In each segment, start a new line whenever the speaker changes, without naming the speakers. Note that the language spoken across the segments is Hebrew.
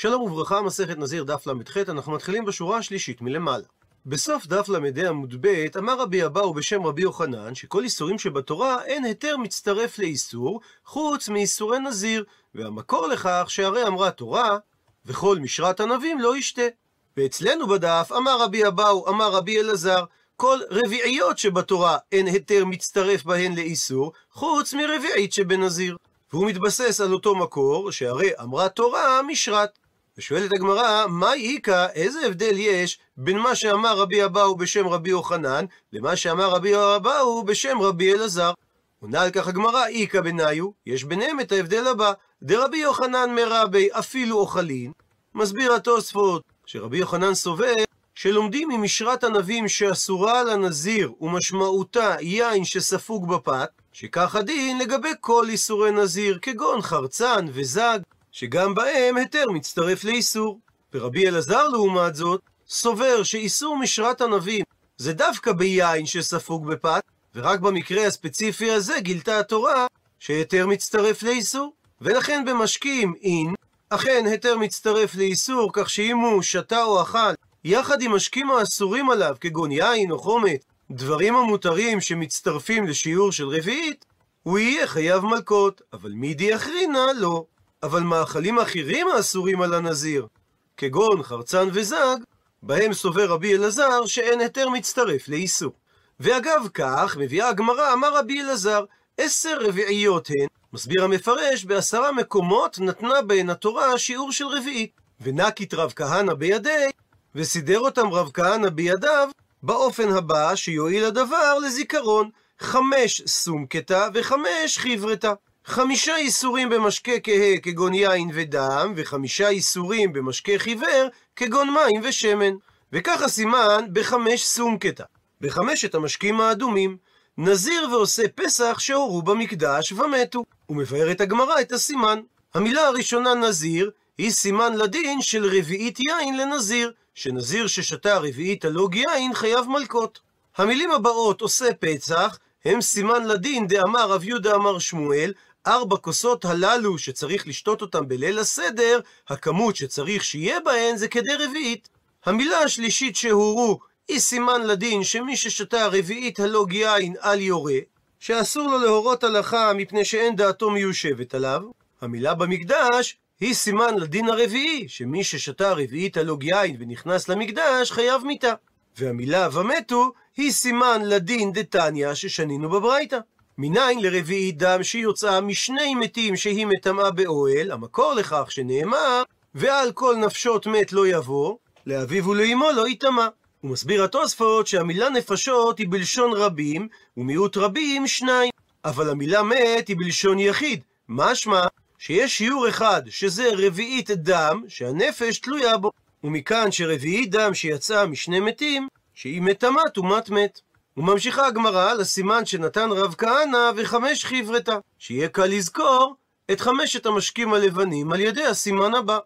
שלום וברכה, מסכת נזיר דף ל"ח, אנחנו מתחילים בשורה השלישית מלמעלה. בסוף דף ל"ה עמוד ב' אמר רבי אבאו בשם רבי יוחנן, שכל איסורים שבתורה אין היתר מצטרף לאיסור, חוץ מאיסורי נזיר, והמקור לכך שהרי אמרה תורה, וכל משרת ענבים לא ישתה. ואצלנו בדף אמר רבי אבאו, אמר רבי אלעזר, כל רביעיות שבתורה אין היתר מצטרף בהן לאיסור, חוץ מרביעית שבנזיר. והוא מתבסס על אותו מקור, שהרי אמרה תורה משרת. ושואלת הגמרא, מה איכא, איזה הבדל יש בין מה שאמר רבי אבאו בשם רבי יוחנן, למה שאמר רבי אבאו בשם רבי אלעזר? עונה על כך הגמרא, איכא בניו, יש ביניהם את ההבדל הבא, דרבי יוחנן מרבי אפילו אוכלין, מסביר התוספות, שרבי יוחנן סובר שלומדים ממשרת ענבים שאסורה על הנזיר ומשמעותה יין שספוג בפת, שכך הדין לגבי כל איסורי נזיר, כגון חרצן וזג, שגם בהם היתר מצטרף לאיסור. ורבי אלעזר לעומת זאת, סובר שאיסור משרת ענבים זה דווקא ביין שספוג בפת, ורק במקרה הספציפי הזה גילתה התורה שהיתר מצטרף לאיסור. ולכן במשקים אין, אכן היתר מצטרף לאיסור, כך שאם הוא שתה או אכל יחד עם משקים האסורים עליו, כגון יין או חומץ, דברים המותרים שמצטרפים לשיעור של רביעית, הוא יהיה חייב מלקות, אבל מידי אחרינה לא. אבל מאכלים אחרים האסורים על הנזיר, כגון חרצן וזג, בהם סובר רבי אלעזר שאין היתר מצטרף לאיסור. ואגב כך, מביאה הגמרא, אמר רבי אלעזר, עשר רביעיות הן, מסביר המפרש, בעשרה מקומות נתנה בהן התורה שיעור של רביעית. ונקית רב כהנא בידי, וסידר אותם רב כהנא בידיו, באופן הבא שיועיל הדבר לזיכרון, חמש סומקתא וחמש חברתא. חמישה איסורים במשקה כהה כגון יין ודם, וחמישה איסורים במשקה חיוור כגון מים ושמן. וככה סימן בחמש סומקתא, בחמשת המשקים האדומים, נזיר ועושה פסח שהורו במקדש ומתו. ומבארת הגמרא את הסימן. המילה הראשונה נזיר היא סימן לדין של רביעית יין לנזיר, שנזיר ששתה רביעית הלוג יין חייב מלקות. המילים הבאות עושה פצח הם סימן לדין דאמר רב יהודה אמר שמואל, ארבע כוסות הללו שצריך לשתות אותם בליל הסדר, הכמות שצריך שיהיה בהן זה כדי רביעית. המילה השלישית שהורו היא סימן לדין שמי ששתה רביעית הלוג יין על יורה, שאסור לו להורות הלכה מפני שאין דעתו מיושבת עליו. המילה במקדש היא סימן לדין הרביעי, שמי ששתה רביעית הלוג יין ונכנס למקדש חייב מיתה. והמילה ומתו היא סימן לדין דתניא ששנינו בברייתא. מניין לרביעית דם שיוצאה משני מתים שהיא מטמאה באוהל, המקור לכך שנאמר, ועל כל נפשות מת לא יבוא, לאביו ולאמו לא יטמא. הוא מסביר התוספות שהמילה נפשות היא בלשון רבים, ומיעוט רבים שניים. אבל המילה מת היא בלשון יחיד, משמע שיש שיעור אחד, שזה רביעית דם, שהנפש תלויה בו. ומכאן שרביעית דם שיצאה משני מתים, שהיא מטמאה טומאת מת. וממשיכה הגמרא לסימן שנתן רב כהנא וחמש חברתא, שיהיה קל לזכור את חמשת המשקים הלבנים על ידי הסימן הבא.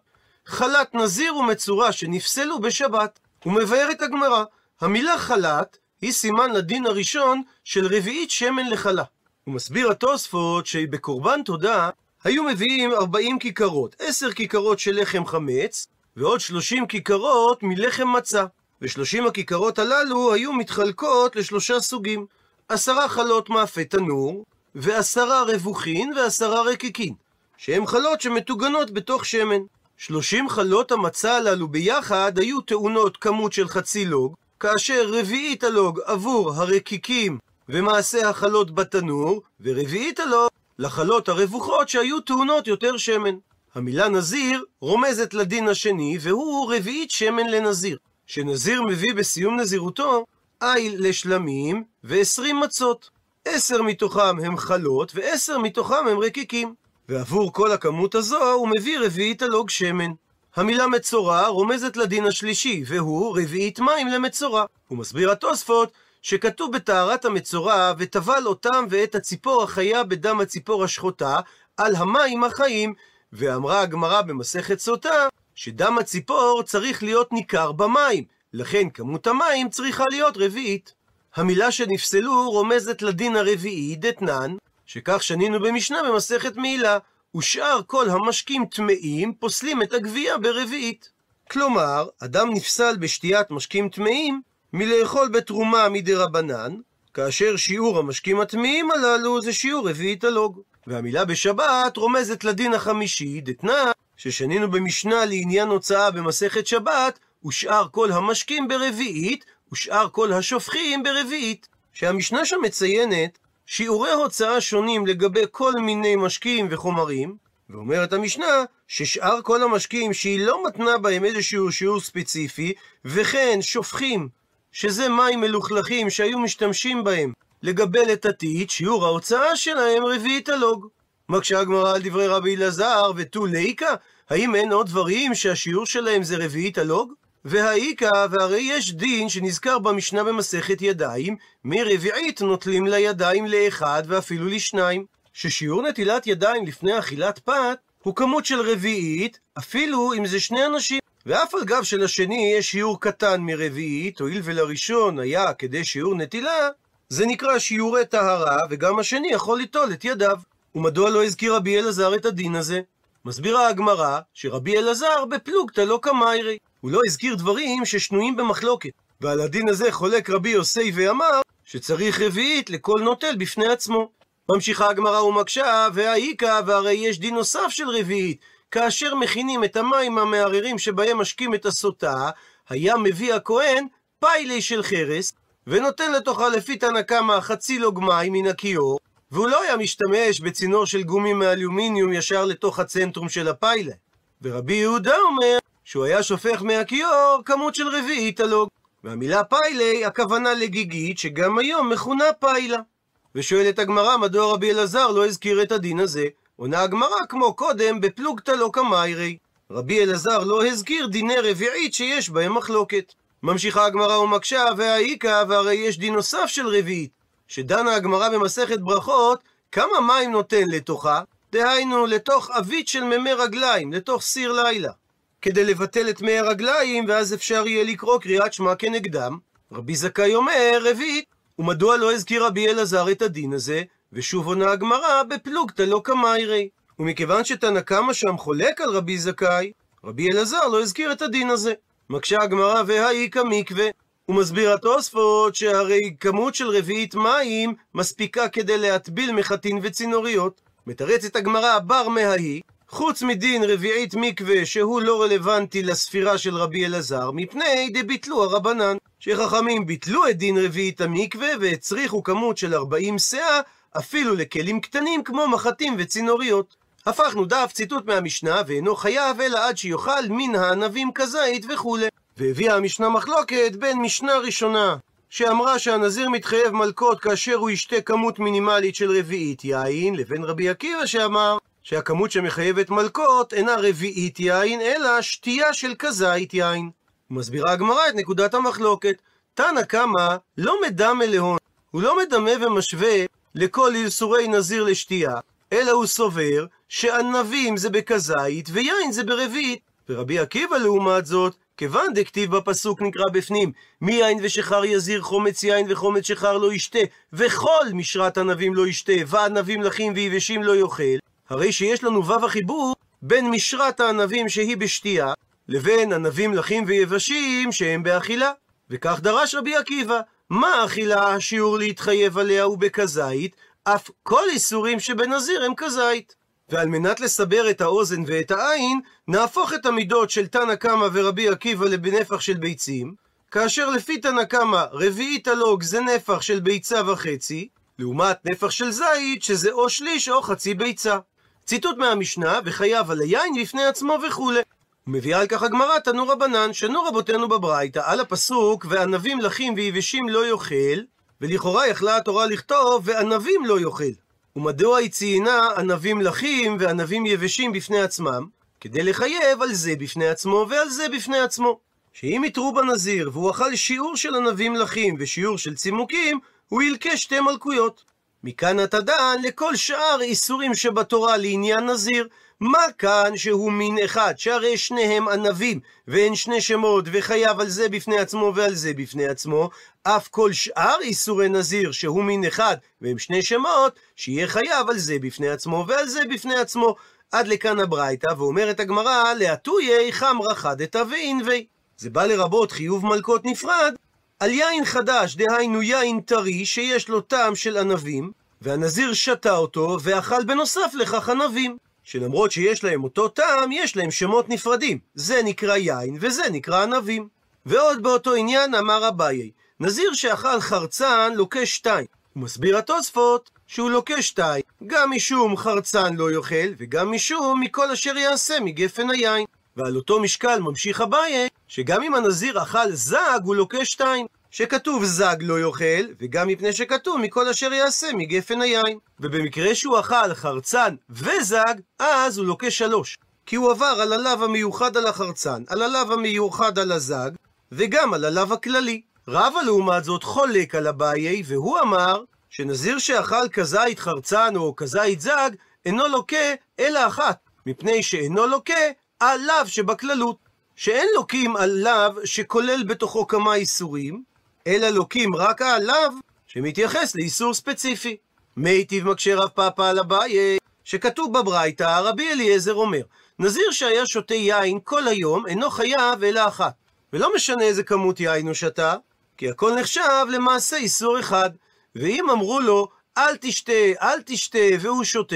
חלת נזיר ומצורע שנפסלו בשבת. ומבארת הגמרא, המילה חלת היא סימן לדין הראשון של רביעית שמן לחלה. הוא מסביר התוספות שבקורבן תודה היו מביאים 40 כיכרות, 10 כיכרות של לחם חמץ, ועוד 30 כיכרות מלחם מצה. ושלושים הכיכרות הללו היו מתחלקות לשלושה סוגים. עשרה חלות מאפה תנור, ועשרה רווחין ועשרה רקיקין, שהם חלות שמטוגנות בתוך שמן. שלושים חלות המצה הללו ביחד היו טעונות כמות של חצי לוג, כאשר רביעית הלוג עבור הרקיקים ומעשה החלות בתנור, ורביעית הלוג לחלות הרווחות שהיו טעונות יותר שמן. המילה נזיר רומזת לדין השני, והוא רביעית שמן לנזיר. שנזיר מביא בסיום נזירותו איל לשלמים ועשרים מצות. עשר מתוכם הם חלות ועשר מתוכם הם רקיקים. ועבור כל הכמות הזו הוא מביא רביעית הלוג שמן. המילה מצורע רומזת לדין השלישי, והוא רביעית מים למצורע. הוא מסביר התוספות שכתוב בטהרת המצורע, וטבל אותם ואת הציפור החיה בדם הציפור השחוטה, על המים החיים, ואמרה הגמרא במסכת סוטה, שדם הציפור צריך להיות ניכר במים, לכן כמות המים צריכה להיות רביעית. המילה שנפסלו רומזת לדין הרביעי, דתנן, שכך שנינו במשנה במסכת מעילה, ושאר כל המשקים טמאים פוסלים את הגבייה ברביעית. כלומר, אדם נפסל בשתיית משקים טמאים מלאכול בתרומה מדי רבנן, כאשר שיעור המשקים הטמאים הללו זה שיעור רביעית הלוג. והמילה בשבת רומזת לדין החמישי, דתנא, ששנינו במשנה לעניין הוצאה במסכת שבת, ושאר כל המשקים ברביעית, ושאר כל השופכים ברביעית. שהמשנה שם מציינת שיעורי הוצאה שונים לגבי כל מיני משקים וחומרים, ואומרת המשנה ששאר כל המשקים שהיא לא מתנה בהם איזשהו שיעור ספציפי, וכן שופכים, שזה מים מלוכלכים שהיו משתמשים בהם לגבי לטטית, שיעור ההוצאה שלהם רביעית הלוג. מקשה הגמרא על דברי רבי אלעזר ותו ליקה, האם אין עוד דברים שהשיעור שלהם זה רביעית הלוג? והאיכא, והרי יש דין שנזכר במשנה במסכת ידיים, מרביעית נוטלים לידיים לאחד ואפילו לשניים. ששיעור נטילת ידיים לפני אכילת פת הוא כמות של רביעית, אפילו אם זה שני אנשים. ואף על גב שלשני יש שיעור קטן מרביעית, הואיל ולראשון היה כדי שיעור נטילה, זה נקרא שיעורי טהרה, וגם השני יכול ליטול את ידיו. ומדוע לא הזכיר רבי אלעזר את הדין הזה? מסבירה הגמרא שרבי אלעזר בפלוגתא לא קמיירי. הוא לא הזכיר דברים ששנויים במחלוקת. ועל הדין הזה חולק רבי יוסי ואמר שצריך רביעית לכל נוטל בפני עצמו. ממשיכה הגמרא ומקשה, והאיכא, והרי יש דין נוסף של רביעית. כאשר מכינים את המים המערערים שבהם משקים את הסוטה, היה מביא הכהן פיילי של חרס, ונותן לתוכה לפי תנא קמא חצי לוג מים מן הכיור, והוא לא היה משתמש בצינור של גומי מאלומיניום ישר לתוך הצנטרום של הפיילה. ורבי יהודה אומר שהוא היה שופך מהכיור כמות של רביעית הלוג. והמילה פיילי, הכוונה לגיגית, שגם היום מכונה פיילה. ושואלת הגמרא, מדוע רבי אלעזר לא הזכיר את הדין הזה? עונה הגמרא כמו קודם, בפלוגתא לא קמיירי. רבי אלעזר לא הזכיר דיני רביעית שיש בהם מחלוקת. ממשיכה הגמרא ומקשה, והאיכא, והרי יש דין נוסף של רביעית, שדנה הגמרא במסכת ברכות, כמה מים נותן לתוכה? דהיינו, לתוך עבית של מימי רגליים, לתוך סיר לילה. כדי לבטל את מי הרגליים, ואז אפשר יהיה לקרוא קריאת שמע כנגדם. רבי זכאי אומר, רביעית, ומדוע לא הזכיר רבי אלעזר את הדין הזה? ושוב עונה הגמרא, בפלוגתא לא קמיירי. ומכיוון שתנא קמא שם חולק על רבי זכאי, רבי אלעזר לא הזכיר את הדין הזה. מקשה הגמרא והאיכא מקווה. הוא מסביר התוספות שהרי כמות של רביעית מים מספיקה כדי להטביל מחטין וצינוריות. מתרצת הגמרא בר מההיא, חוץ מדין רביעית מקווה שהוא לא רלוונטי לספירה של רבי אלעזר, מפני דביטלו הרבנן, שחכמים ביטלו את דין רביעית המקווה והצריכו כמות של 40 סאה אפילו לכלים קטנים כמו מחטים וצינוריות. הפכנו דף ציטוט מהמשנה ואינו חייב אלא עד שיאכל מן הענבים כזית וכולי. והביאה המשנה מחלוקת בין משנה ראשונה שאמרה שהנזיר מתחייב מלקות כאשר הוא ישתה כמות מינימלית של רביעית יין, לבין רבי עקיבא שאמר שהכמות שמחייבת מלקות אינה רביעית יין, אלא שתייה של כזית יין. מסבירה הגמרא את נקודת המחלוקת. תנא קמא לא מדמה להון, הוא לא מדמה ומשווה לכל איסורי נזיר לשתייה, אלא הוא סובר שענבים זה בכזית ויין זה ברביעית. ורבי עקיבא לעומת זאת, כיוון דכתיב בפסוק נקרא בפנים, מי יין ושחר יזיר חומץ יין וחומץ שחר לא ישתה, וכל משרת ענבים לא ישתה, וענבים לחים ויבשים לא יאכל, הרי שיש לנו וו החיבור בין משרת הענבים שהיא בשתייה, לבין ענבים לחים ויבשים שהם באכילה. וכך דרש רבי עקיבא, מה אכילה השיעור להתחייב עליה הוא בכזית, אף כל איסורים שבנזיר הם כזית. ועל מנת לסבר את האוזן ואת העין, נהפוך את המידות של תנא קמא ורבי עקיבא לבנפח של ביצים, כאשר לפי תנא קמא רביעית הלוג זה נפח של ביצה וחצי, לעומת נפח של זית שזה או שליש או חצי ביצה. ציטוט מהמשנה, וחייב על היין בפני עצמו וכולי. מביאה על כך הגמרא, תנו רבנן, שנו רבותינו בברייתא, על הפסוק, וענבים לחים ויבשים לא יאכל, ולכאורה יכלה התורה לכתוב, וענבים לא יאכל. ומדוע היא ציינה ענבים לחים וענבים יבשים בפני עצמם? כדי לחייב על זה בפני עצמו ועל זה בפני עצמו. שאם יתרו בנזיר והוא אכל שיעור של ענבים לחים ושיעור של צימוקים, הוא ילקה שתי מלכויות. מכאן אתה דן לכל שאר איסורים שבתורה לעניין נזיר. מה כאן שהוא מין אחד, שהרי שניהם ענבים, ואין שני שמות, וחייב על זה בפני עצמו ועל זה בפני עצמו, אף כל שאר איסורי נזיר שהוא מין אחד, והם שני שמות, שיהיה חייב על זה בפני עצמו ועל זה בפני עצמו. עד לכאן הברייתא, ואומרת הגמרא, להטויי חמרא חדתא ואינווי. זה בא לרבות חיוב מלקות נפרד, על יין חדש, דהיינו יין טרי, שיש לו טעם של ענבים, והנזיר שתה אותו, ואכל בנוסף לכך ענבים. שלמרות שיש להם אותו טעם, יש להם שמות נפרדים. זה נקרא יין, וזה נקרא ענבים. ועוד באותו עניין אמר אביי, נזיר שאכל חרצן לוקה שתיים. הוא מסביר התוספות שהוא לוקה שתיים, גם משום חרצן לא יאכל, וגם משום מכל אשר יעשה מגפן היין. ועל אותו משקל ממשיך אביי, שגם אם הנזיר אכל זג, הוא לוקה שתיים. שכתוב זג לא יאכל, וגם מפני שכתוב מכל אשר יעשה מגפן היין. ובמקרה שהוא אכל חרצן וזג, אז הוא לוקה שלוש. כי הוא עבר על הלאו המיוחד על החרצן, על הלאו המיוחד על הזג, וגם על הלאו הכללי. רבא לעומת זאת חולק על אביי, והוא אמר שנזיר שאכל כזית חרצן או כזית זג, אינו לוקה אלא אחת, מפני שאינו לוקה על לאו שבכללות. שאין לוקים על לאו שכולל בתוכו כמה איסורים, אלא לוקים רק על לאו שמתייחס לאיסור ספציפי. מיטיב מקשה רב פאפא על אביי, שכתוב בברייתא, רבי אליעזר אומר, נזיר שהיה שותה יין כל היום אינו חייב אלא אחת. ולא משנה איזה כמות יין הוא שתה, כי הכל נחשב למעשה איסור אחד. ואם אמרו לו, אל תשתה, אל תשתה, והוא שותה,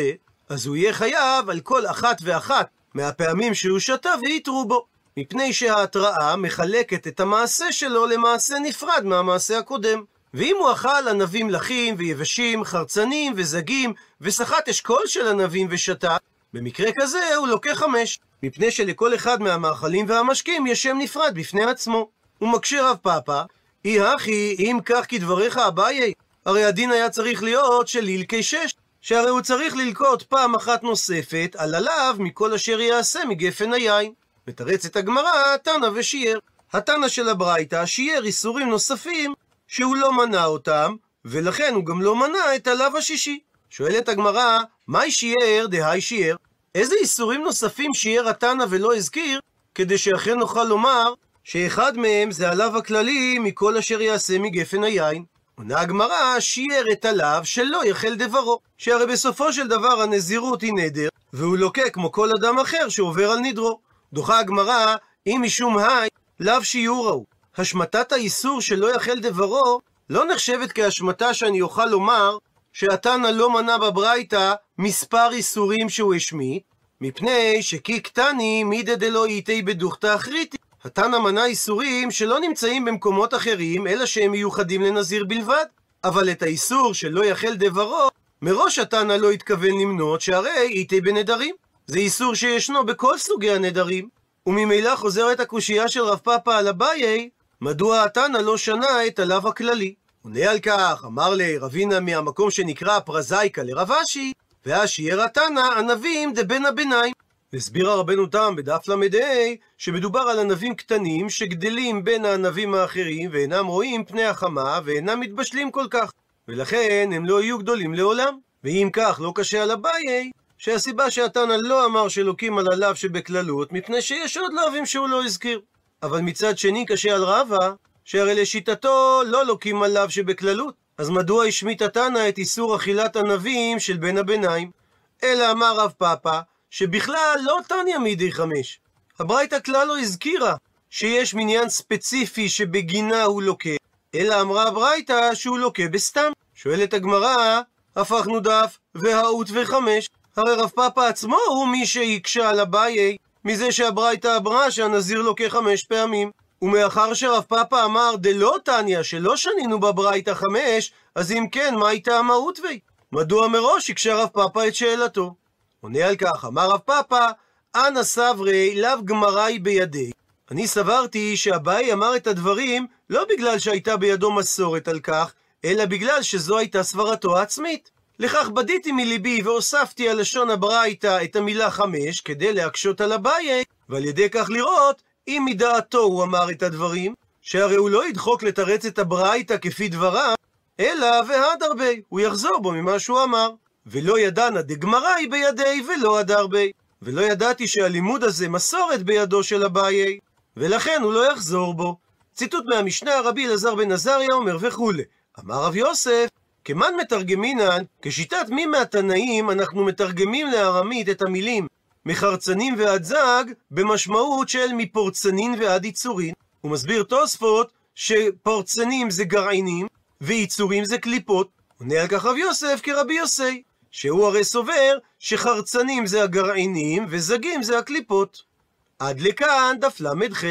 אז הוא יהיה חייב על כל אחת ואחת מהפעמים שהוא שתה ויתרו בו. מפני שההתראה מחלקת את המעשה שלו למעשה נפרד מהמעשה הקודם. ואם הוא אכל ענבים לחים ויבשים, חרצנים וזגים, וסחט אשכול של ענבים ושתה, במקרה כזה הוא לוקח חמש, מפני שלכל אחד מהמאכלים והמשקים יש שם נפרד בפני עצמו. הוא מקשה רב פאפא, אי הכי, אם כך כדבריך אביי, הרי הדין היה צריך להיות של לילקי שש, שהרי הוא צריך ללקוט פעם אחת נוספת על עליו מכל אשר יעשה מגפן היין. מתרצת הגמרא, תנא ושיער. התנא של הברייתא שיער איסורים נוספים שהוא לא מנה אותם, ולכן הוא גם לא מנה את הלאו השישי. שואלת הגמרא, מהי שיער דהי שיער? איזה איסורים נוספים שיער התנא ולא הזכיר, כדי שאכן נוכל לומר שאחד מהם זה הלאו הכללי מכל אשר יעשה מגפן היין. עונה הגמרא, שיער את הלאו שלא יחל דברו, שהרי בסופו של דבר הנזירות היא נדר, והוא לוקה כמו כל אדם אחר שעובר על נדרו. דוחה הגמרא, אם משום היי, לאו שיעור ההוא. השמטת האיסור שלא יחל דברו, לא נחשבת כהשמטה שאני אוכל לומר שהתנא לא מנה בברייתא מספר איסורים שהוא השמיט, מפני שכי קטני מידא דלא איתי בדוכתא אחריתי. התנא מנה איסורים שלא נמצאים במקומות אחרים, אלא שהם מיוחדים לנזיר בלבד. אבל את האיסור שלא יחל דברו, מראש התנא לא התכוון למנות, שהרי איתי בנדרים. זה איסור שישנו בכל סוגי הנדרים. וממילא חוזרת הקושייה של רב פאפא על אביי, מדוע התנא לא שנה את הלאו הכללי. עונה על כך, אמר לרבינה מהמקום שנקרא פרזאיקה לרב אשי, והשיער התנא ענבים דבין הביניים. הסביר הרבנו תם בדף ל"ה שמדובר על ענבים קטנים שגדלים בין הענבים האחרים ואינם רואים פני החמה ואינם מתבשלים כל כך ולכן הם לא יהיו גדולים לעולם ואם כך לא קשה על אביי שהסיבה שהתנא לא אמר שלוקים על הלאו שבכללות מפני שיש עוד לאווים שהוא לא הזכיר אבל מצד שני קשה על רבא שהרי לשיטתו לא לוקים על לאו שבכללות אז מדוע השמיט התנא את איסור אכילת ענבים של בין הביניים? אלא אמר רב פאפא שבכלל לא תניא מידי חמש. הברייתא כלל לא הזכירה שיש מניין ספציפי שבגינה הוא לוקה, אלא אמרה הברייתא שהוא לוקה בסתם. שואלת הגמרא, הפכנו דף, והאות וחמש. הרי רב פאפא עצמו הוא מי שהקשה על אביי מזה שהברייתא אמרה שהנזיר לוקה חמש פעמים. ומאחר שרב פאפא אמר דלא תניא שלא שנינו בברייתא חמש, אז אם כן, מה הייתה המהות וי? מדוע מראש הקשה רב פאפא את שאלתו? עונה על כך, אמר רב פאפא, אנא סברי לאו גמראי בידי. אני סברתי שאביי אמר את הדברים לא בגלל שהייתה בידו מסורת על כך, אלא בגלל שזו הייתה סברתו העצמית. לכך בדיתי מליבי והוספתי על לשון הברייתא את המילה חמש, כדי להקשות על אביי, ועל ידי כך לראות אם מדעתו הוא אמר את הדברים, שהרי הוא לא ידחוק לתרץ את הברייתא כפי דבריו, אלא והד הרבה, הוא יחזור בו ממה שהוא אמר. ולא ידענה דגמראי בידי ולא הדרבי. ולא ידעתי שהלימוד הזה מסורת בידו של אביי, ולכן הוא לא יחזור בו. ציטוט מהמשנה, רבי אלעזר בן עזריה אומר וכולי. אמר רב יוסף, כמן מתרגמינן, כשיטת מי מהתנאים אנחנו מתרגמים לארמית את המילים מחרצנים ועד זג, במשמעות של מפורצנין ועד יצורין. הוא מסביר תוספות שפורצנים זה גרעינים, ויצורים זה קליפות. עונה על כך רב יוסף כרבי יוסי, שהוא הרי סובר שחרצנים זה הגרעינים, וזגים זה הקליפות. עד לכאן דף ל"ח.